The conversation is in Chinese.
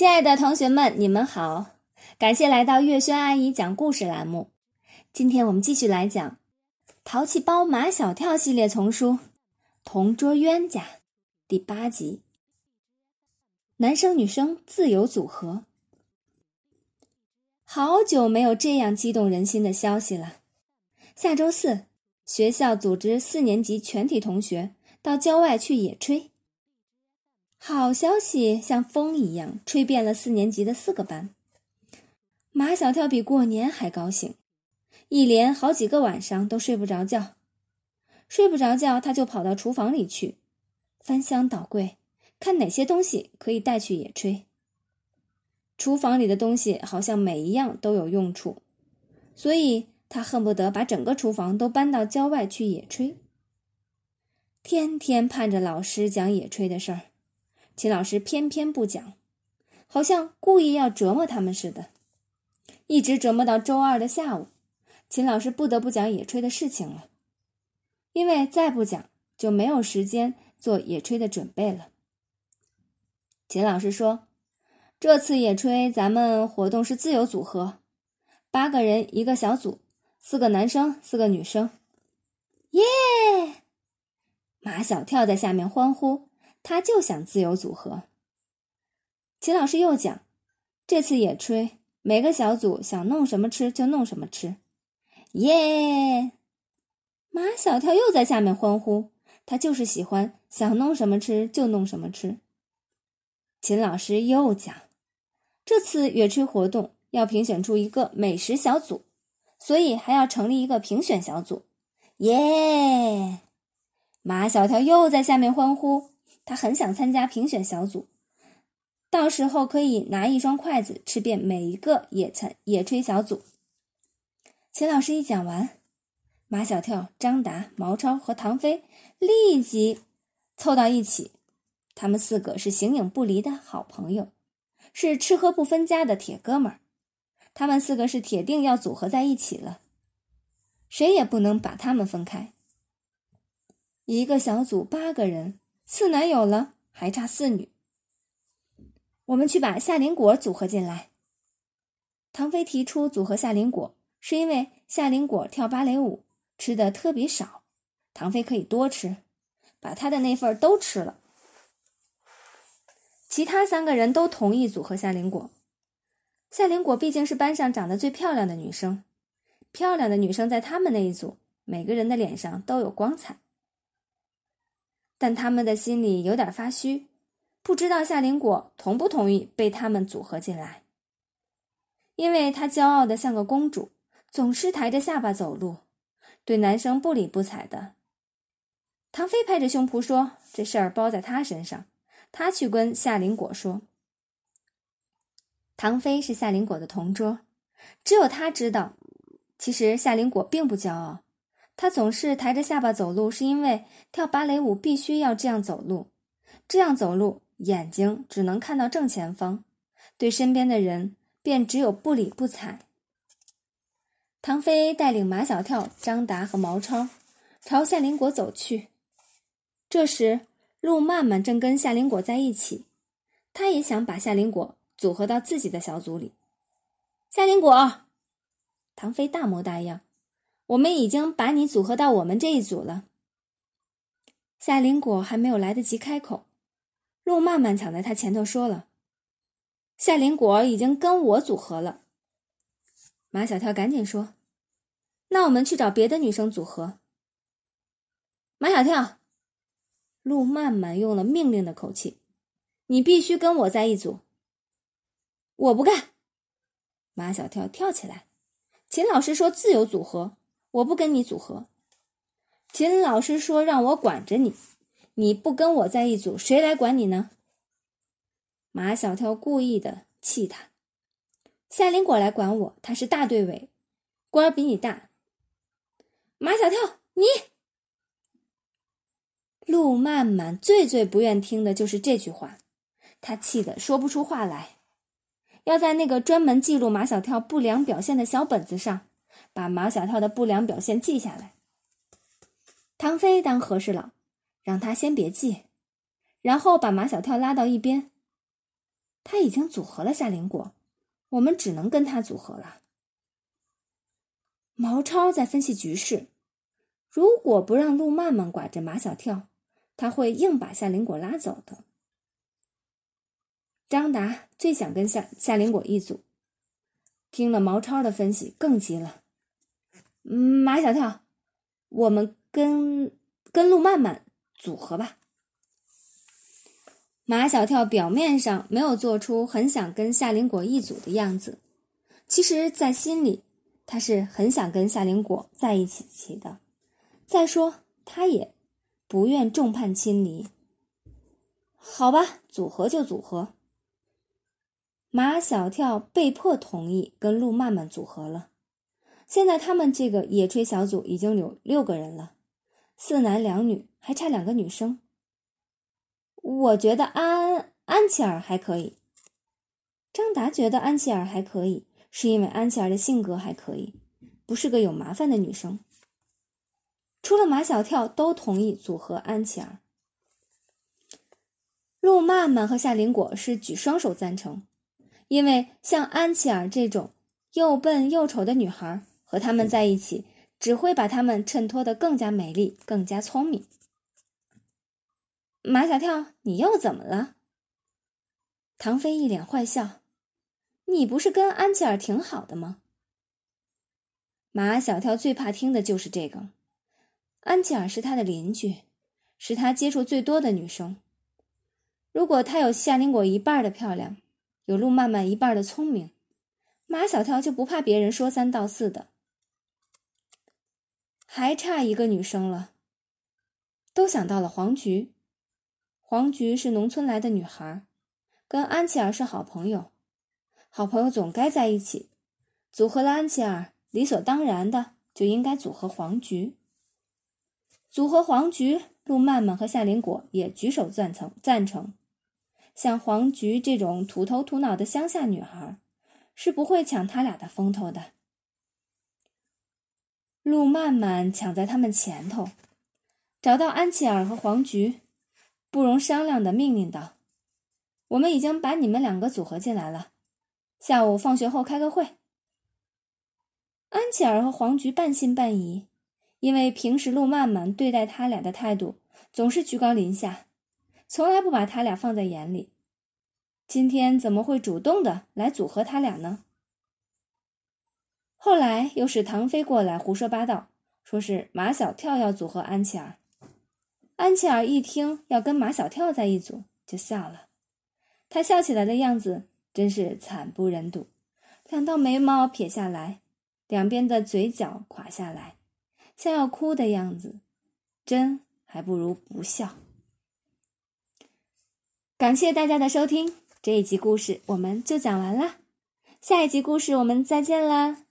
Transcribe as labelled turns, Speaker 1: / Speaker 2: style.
Speaker 1: 亲爱的同学们，你们好！感谢来到月轩阿姨讲故事栏目。今天我们继续来讲《淘气包马小跳》系列丛书《同桌冤家》第八集。男生女生自由组合。好久没有这样激动人心的消息了！下周四，学校组织四年级全体同学到郊外去野炊。好消息像风一样吹遍了四年级的四个班。马小跳比过年还高兴，一连好几个晚上都睡不着觉。睡不着觉，他就跑到厨房里去，翻箱倒柜，看哪些东西可以带去野炊。厨房里的东西好像每一样都有用处，所以他恨不得把整个厨房都搬到郊外去野炊。天天盼着老师讲野炊的事儿。秦老师偏偏不讲，好像故意要折磨他们似的，一直折磨到周二的下午，秦老师不得不讲野炊的事情了，因为再不讲就没有时间做野炊的准备了。秦老师说：“这次野炊咱们活动是自由组合，八个人一个小组，四个男生，四个女生。”耶！马小跳在下面欢呼。他就想自由组合。秦老师又讲，这次野炊，每个小组想弄什么吃就弄什么吃，耶！马小跳又在下面欢呼，他就是喜欢想弄什么吃就弄什么吃。秦老师又讲，这次野炊活动要评选出一个美食小组，所以还要成立一个评选小组，耶！马小跳又在下面欢呼。他很想参加评选小组，到时候可以拿一双筷子吃遍每一个野餐野炊小组。秦老师一讲完，马小跳、张达、毛超和唐飞立即凑到一起。他们四个是形影不离的好朋友，是吃喝不分家的铁哥们儿。他们四个是铁定要组合在一起了，谁也不能把他们分开。一个小组八个人。四男有了，还差四女。我们去把夏林果组合进来。唐飞提出组合夏林果，是因为夏林果跳芭蕾舞吃的特别少，唐飞可以多吃，把他的那份都吃了。其他三个人都同意组合夏林果。夏林果毕竟是班上长得最漂亮的女生，漂亮的女生在他们那一组，每个人的脸上都有光彩。但他们的心里有点发虚，不知道夏林果同不同意被他们组合进来。因为她骄傲的像个公主，总是抬着下巴走路，对男生不理不睬的。唐飞拍着胸脯说：“这事儿包在他身上，他去跟夏林果说。”唐飞是夏林果的同桌，只有他知道，其实夏林果并不骄傲。他总是抬着下巴走路，是因为跳芭蕾舞必须要这样走路。这样走路，眼睛只能看到正前方，对身边的人便只有不理不睬。唐飞带领马小跳、张达和毛超朝夏林果走去。这时，陆曼曼正跟夏林果在一起，他也想把夏林果组合到自己的小组里。夏林果，唐飞大模大样。我们已经把你组合到我们这一组了。夏林果还没有来得及开口，陆曼曼抢在他前头说了：“夏林果已经跟我组合了。”马小跳赶紧说：“那我们去找别的女生组合。”马小跳，陆曼曼用了命令的口气：“你必须跟我在一组。”我不干！马小跳跳起来：“秦老师说自由组合。”我不跟你组合，秦老师说让我管着你，你不跟我在一组，谁来管你呢？马小跳故意的气他，夏林果来管我，他是大队委，官儿比你大。马小跳，你，陆曼曼最最不愿听的就是这句话，他气得说不出话来，要在那个专门记录马小跳不良表现的小本子上。把马小跳的不良表现记下来。唐飞当和事佬，让他先别记，然后把马小跳拉到一边。他已经组合了夏林果，我们只能跟他组合了。毛超在分析局势，如果不让陆曼曼管着马小跳，他会硬把夏林果拉走的。张达最想跟夏夏林果一组，听了毛超的分析，更急了。马小跳，我们跟跟陆曼曼组合吧。马小跳表面上没有做出很想跟夏林果一组的样子，其实，在心里。他是很想跟夏林果在一起起的，再说他也不愿众叛亲离。好吧，组合就组合。马小跳被迫同意跟陆曼曼组合了。现在他们这个野炊小组已经有六个人了，四男两女，还差两个女生。我觉得安安琪儿还可以。张达觉得安琪儿还可以。是因为安琪儿的性格还可以，不是个有麻烦的女生。除了马小跳都同意组合安琪儿，陆曼曼和夏林果是举双手赞成，因为像安琪儿这种又笨又丑的女孩和他们在一起，只会把他们衬托得更加美丽、更加聪明。马小跳，你又怎么了？唐飞一脸坏笑。你不是跟安琪儿挺好的吗？马小跳最怕听的就是这个。安琪儿是他的邻居，是他接触最多的女生。如果他有夏林果一半的漂亮，有陆曼曼一半的聪明，马小跳就不怕别人说三道四的。还差一个女生了，都想到了黄菊。黄菊是农村来的女孩，跟安琪儿是好朋友。好朋友总该在一起，组合了安琪儿，理所当然的就应该组合黄菊。组合黄菊，陆曼曼和夏林果也举手赞成赞成。像黄菊这种土头土脑的乡下女孩，是不会抢他俩的风头的。陆曼曼抢在他们前头，找到安琪儿和黄菊，不容商量的命令道：“我们已经把你们两个组合进来了。”下午放学后开个会。安琪儿和黄菊半信半疑，因为平时陆曼曼对待他俩的态度总是居高临下，从来不把他俩放在眼里。今天怎么会主动的来组合他俩呢？后来又是唐飞过来胡说八道，说是马小跳要组合安琪儿。安琪儿一听要跟马小跳在一组，就笑了。他笑起来的样子。真是惨不忍睹，两道眉毛撇下来，两边的嘴角垮下来，像要哭的样子，真还不如不笑。感谢大家的收听，这一集故事我们就讲完了，下一集故事我们再见啦。